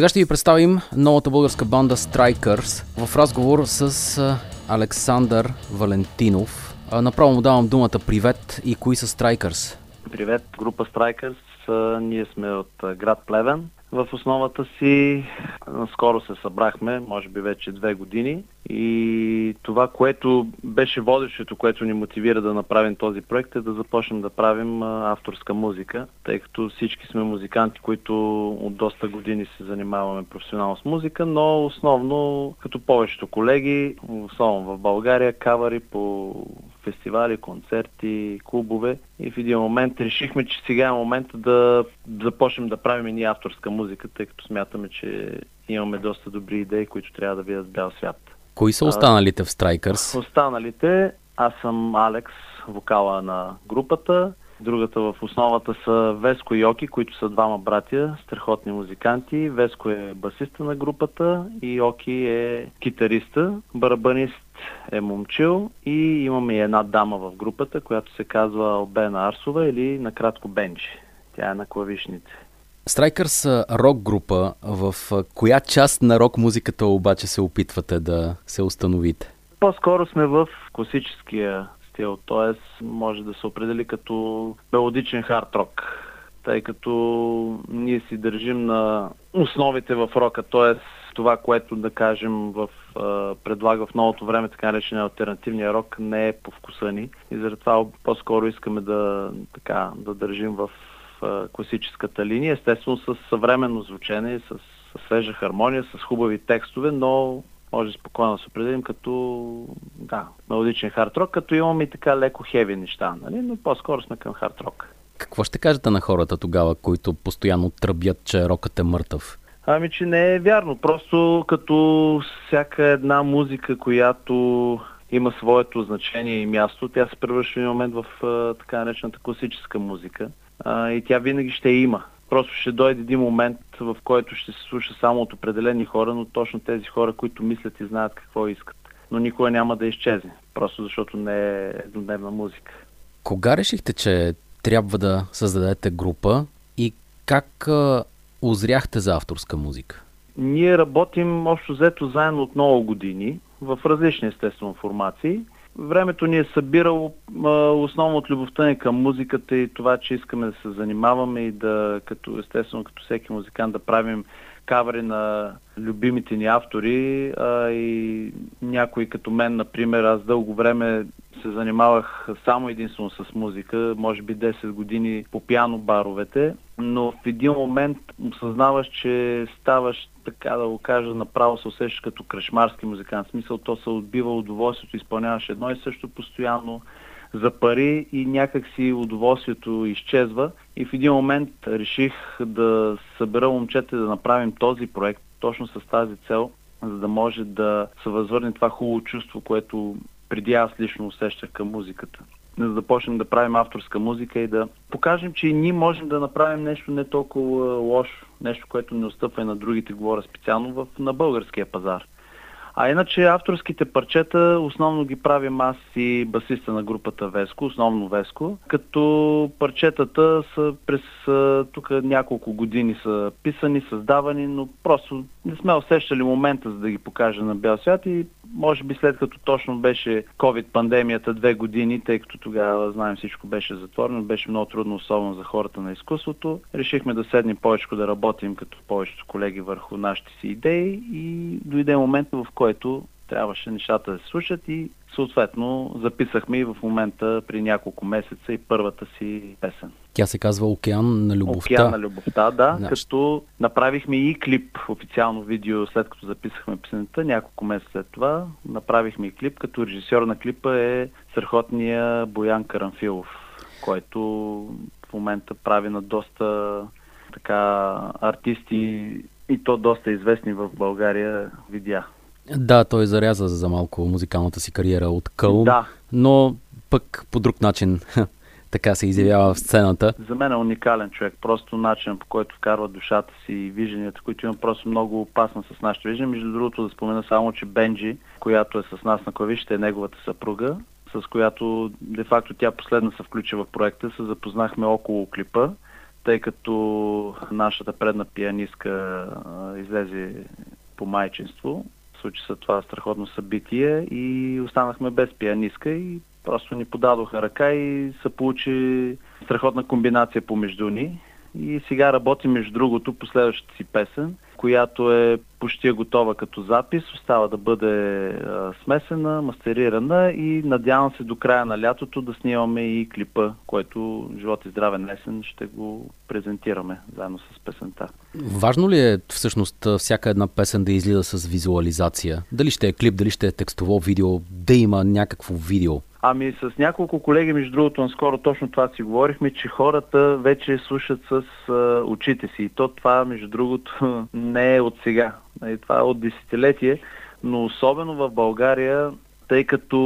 Сега ще ви представим новата българска банда Strikers в разговор с Александър Валентинов. Направо му давам думата привет и кои са Strikers? Привет, група Strikers. Ние сме от град Плевен в основата си. Скоро се събрахме, може би вече две години. И това, което беше водещето, което ни мотивира да направим този проект е да започнем да правим авторска музика, тъй като всички сме музиканти, които от доста години се занимаваме професионално с музика, но основно, като повечето колеги, особено в България, кавари по фестивали, концерти, клубове. И в един момент решихме, че сега е момента да започнем да правим и ние авторска музика, тъй като смятаме, че имаме доста добри идеи, които трябва да видят бял свят. Кои са останалите в Strikers? Останалите, аз съм Алекс, вокала на групата. Другата в основата са Веско и Оки, които са двама братя, страхотни музиканти. Веско е басиста на групата и Оки е китариста. Барабанист е момчил и имаме и една дама в групата, която се казва Албена Арсова или накратко Бенджи. Тя е на клавишните. Страйкър са рок група. В коя част на рок музиката обаче се опитвате да се установите? По-скоро сме в класическия стил, т.е. може да се определи като мелодичен хард рок, тъй като ние си държим на основите в рока, т.е. това, което да кажем в, предлага в новото време, така наречения альтернативния рок, не е по вкуса ни и заради това по-скоро искаме да, така, да държим в класическата линия, естествено с съвременно звучение, с, с свежа хармония, с хубави текстове, но може спокойно да се определим като да, мелодичен хард-рок, като имаме и така леко хеви неща, нали? но по-скоро сме към хард-рок. Какво ще кажете на хората тогава, които постоянно тръбят, че рокът е мъртъв? Ами, че не е вярно. Просто като всяка една музика, която има своето значение и място, тя се превръща в момент в а, така наречената класическа музика. А, и тя винаги ще има. Просто ще дойде един момент, в който ще се слуша само от определени хора, но точно тези хора, които мислят и знаят какво искат. Но никога няма да изчезне, просто защото не е еднодневна музика. Кога решихте, че трябва да създадете група и как озряхте за авторска музика? Ние работим общо взето заедно от много години, в различни естествено формации – Времето ни е събирало основно от любовта ни към музиката и това, че искаме да се занимаваме и да, като естествено, като всеки музикант, да правим кавери на любимите ни автори а, и някои като мен, например, аз дълго време се занимавах само единствено с музика, може би 10 години по пиано баровете, но в един момент осъзнаваш, че ставаш, така да го кажа, направо се усещаш като кръшмарски музикант. В смисъл, то се отбива удоволствието, изпълняваш едно и също постоянно за пари и някак си удоволствието изчезва. И в един момент реших да събера момчета да направим този проект точно с тази цел, за да може да се възвърне това хубаво чувство, което преди аз лично усещах към музиката. За да почнем да правим авторска музика и да покажем, че и ние можем да направим нещо не толкова лошо, нещо, което не отстъпва и на другите, говоря специално в, на българския пазар. А иначе авторските парчета основно ги правим аз и басиста на групата Веско, основно Веско, като парчетата са през тук няколко години са писани, създавани, но просто не сме усещали момента за да ги покажа на бял свят и може би след като точно беше COVID-пандемията две години, тъй като тогава, знаем, всичко беше затворено, беше много трудно, особено за хората на изкуството, решихме да седнем повече да работим като повечето колеги върху нашите си идеи и дойде момент, в който трябваше нещата да се слушат и съответно записахме и в момента при няколко месеца и първата си песен. Тя се казва Океан на любовта. Океан на любовта, да, да. като направихме и клип, официално видео, след като записахме песента, няколко месеца след това направихме и клип, като режисьор на клипа е страхотния Боян Карамфилов, който в момента прави на доста така артисти и то доста известни в България видя. Да, той заряза за малко музикалната си кариера от Кълн, да. но пък по друг начин така се изявява в сцената. За мен е уникален човек. Просто начин по който вкарва душата си и вижданията, които има просто много опасно с нашите виждания. Между другото да спомена само, че Бенджи, която е с нас на клавишите, е неговата съпруга, с която де-факто тя последна се включи в проекта. Се запознахме около клипа тъй като нашата предна пианистка излезе по майчинство. Случи се това страхотно събитие и останахме без пианистка и просто ни подадоха ръка и се получи страхотна комбинация помежду ни. И сега работим, между другото, по следващата си песен, която е почти готова като запис. Остава да бъде смесена, мастерирана и надявам се до края на лятото да снимаме и клипа, който Живот и здравен лесен ще го презентираме заедно с песента. Важно ли е всъщност всяка една песен да излиза с визуализация? Дали ще е клип, дали ще е текстово видео, да има някакво видео? Ами с няколко колеги, между другото, наскоро точно това си говорихме, че хората вече слушат с а, очите си. И то това, между другото, не е от сега. И нали, това е от десетилетие. Но особено в България, тъй като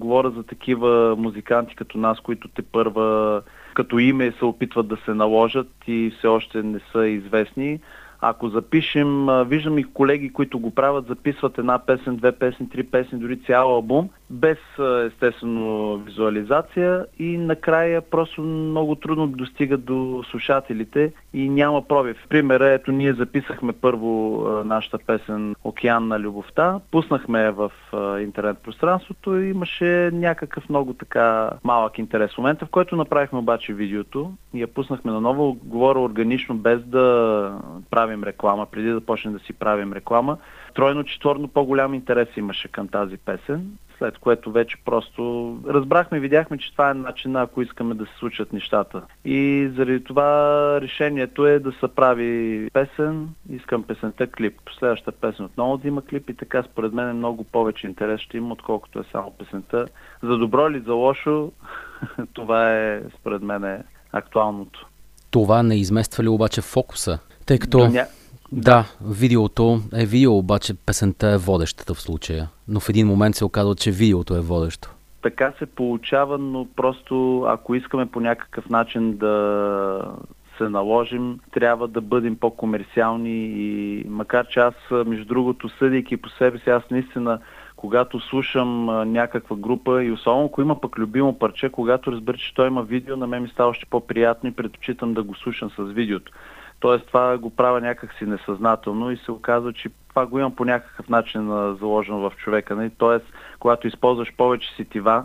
говоря за такива музиканти като нас, които те първа като име се опитват да се наложат и все още не са известни, ако запишем, виждам и колеги, които го правят, записват една песен, две песни, три песни, дори цял албум, без естествено визуализация и накрая просто много трудно достигат до слушателите и няма пробив. Примера, ето ние записахме първо нашата песен Океан на любовта, пуснахме в интернет пространството и имаше някакъв много така малък интерес. В момента, в който направихме обаче видеото и я пуснахме наново, говоря органично, без да правим реклама, преди да почнем да си правим реклама, тройно-четворно по-голям интерес имаше към тази песен след което вече просто разбрахме, видяхме, че това е начин, ако искаме да се случат нещата. И заради това решението е да се прави песен, искам песента клип. Следващата песен отново да има клип и така според мен е много повече интерес ще има, отколкото е само песента. За добро или за лошо, това е според мен е актуалното. Това не измества ли обаче фокуса? Тъй като... Ня... Да, видеото е видео, обаче песента е водещата в случая. Но в един момент се оказва, че видеото е водещо. Така се получава, но просто ако искаме по някакъв начин да се наложим, трябва да бъдем по-комерциални и макар че аз, между другото, съдейки по себе си, аз наистина когато слушам някаква група и особено ако има пък любимо парче, когато разбера, че той има видео, на мен ми става още по-приятно и предпочитам да го слушам с видеото. Тоест това го правя някакси несъзнателно и се оказва, че това го имам по някакъв начин заложено в човека. Нали? Тоест, когато използваш повече сетива,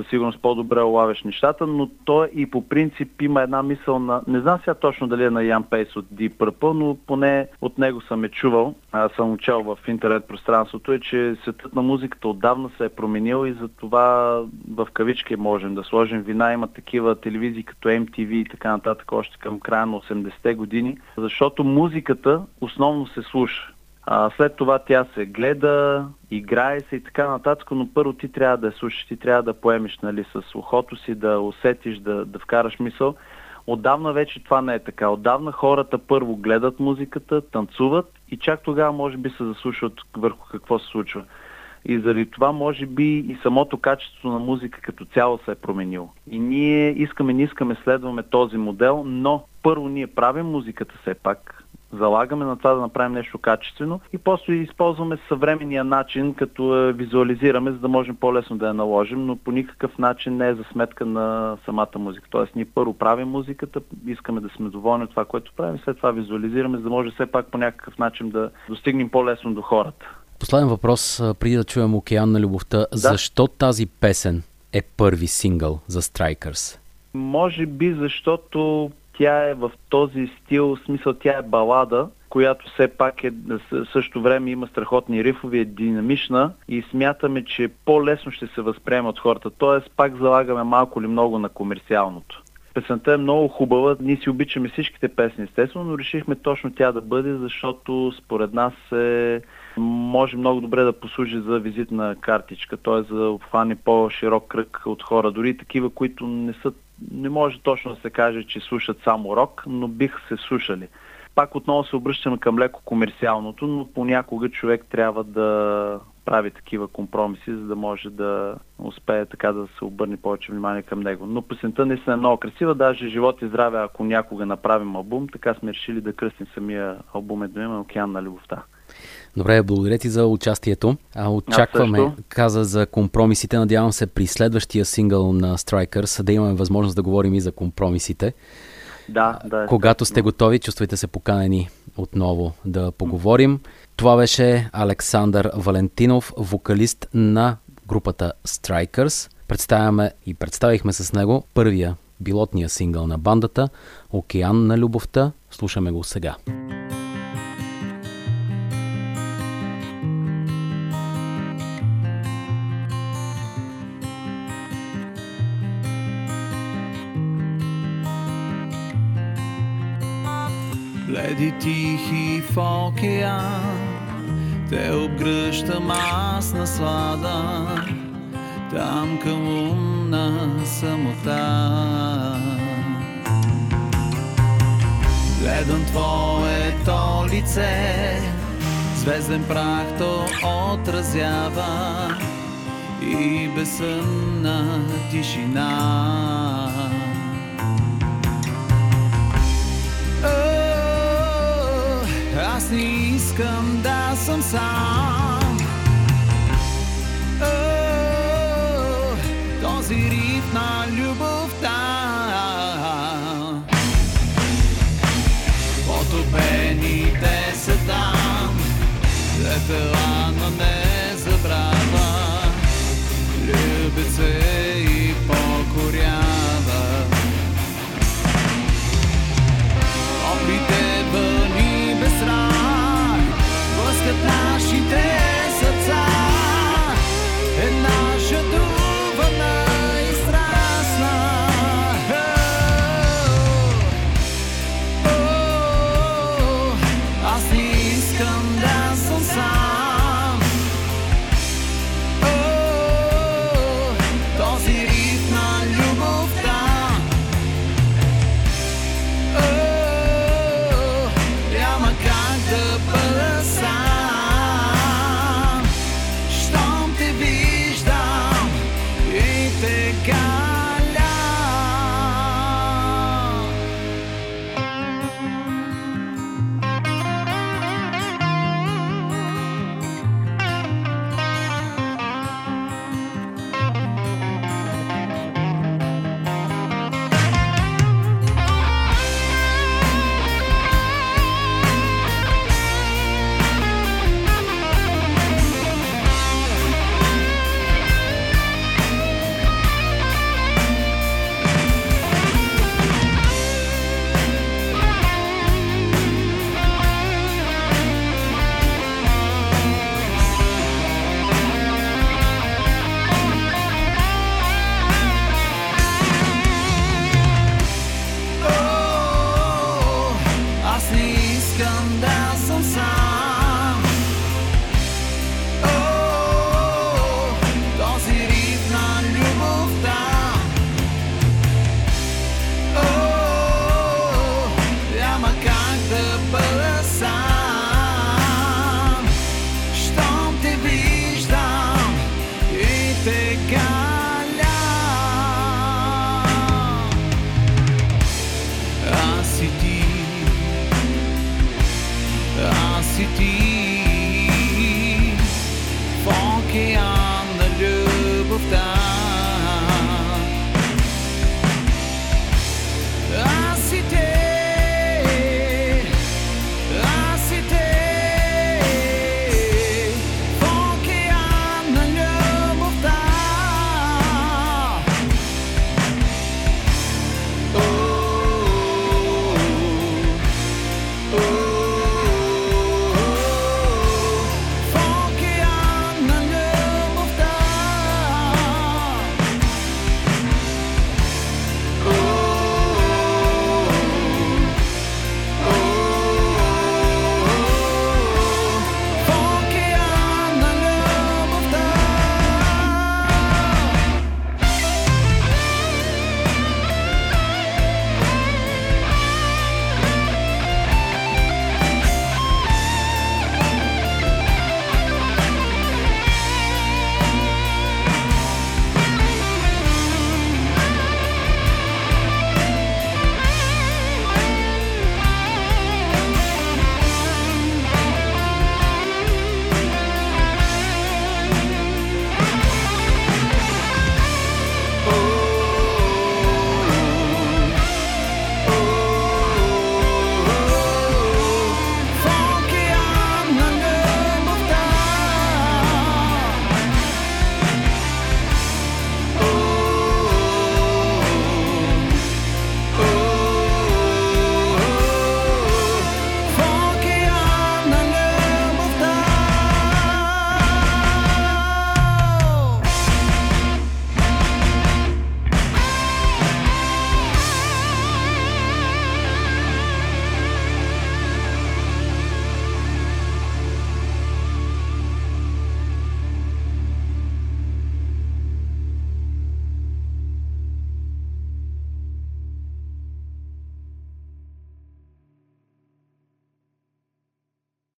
със сигурност по-добре улавяш нещата, но той и по принцип има една мисъл на... Не знам сега точно дали е на Ян Пейс от Deep Purple, но поне от него съм е чувал, а съм учал в интернет пространството, е, че светът на музиката отдавна се е променил и за това в кавички можем да сложим вина. Има такива телевизии като MTV и така нататък още към края на 80-те години, защото музиката основно се слуша. А, след това тя се гледа, играе се и така нататък, но първо ти трябва да я слушаш, ти трябва да поемеш нали, с ухото си, да усетиш, да, да вкараш мисъл. Отдавна вече това не е така. Отдавна хората първо гледат музиката, танцуват и чак тогава може би се заслушват върху какво се случва. И заради това може би и самото качество на музика като цяло се е променило. И ние искаме, не искаме, следваме този модел, но първо ние правим музиката все пак, залагаме на това да направим нещо качествено и после използваме съвременния начин, като я визуализираме, за да можем по-лесно да я наложим, но по никакъв начин не е за сметка на самата музика. Тоест ние първо правим музиката, искаме да сме доволни от това, което правим, след това визуализираме, за да може все пак по някакъв начин да достигнем по-лесно до хората. Последен въпрос, преди да чуем Океан на любовта. Да? Защо тази песен е първи сингъл за Strikers? Може би защото тя е в този стил, в смисъл тя е балада, която все пак е също време има страхотни рифови, е динамична и смятаме, че по-лесно ще се възприема от хората. Тоест пак залагаме малко или много на комерциалното. Песента е много хубава, ние си обичаме всичките песни естествено, но решихме точно тя да бъде, защото според нас е, може много добре да послужи за визитна картичка, т.е. за обхване по-широк кръг от хора, дори такива, които не са не може точно да се каже, че слушат само рок, но бих се слушали. Пак отново се обръщаме към леко комерциалното, но понякога човек трябва да прави такива компромиси, за да може да успее така да се обърне повече внимание към него. Но песента наистина е много красива, даже живот и здраве, ако някога направим албум, така сме решили да кръстим самия албум едно Океан на любовта. Добре, благодаря ти за участието. А, очакваме, каза за компромисите. Надявам се при следващия сингъл на Strikers да имаме възможност да говорим и за компромисите. Да, да. Когато сте готови, чувствайте се поканени отново да поговорим. Това беше Александър Валентинов, вокалист на групата Strikers. Представяме и представихме с него първия билотния сингъл на бандата Океан на любовта. Слушаме го сега. Тихи в океан. Те обгръщам аз на слада Там към умна самота. Гледам твоето лице Звезден прах то отразява И безсънна тишина не искам да съм сам. Този риф на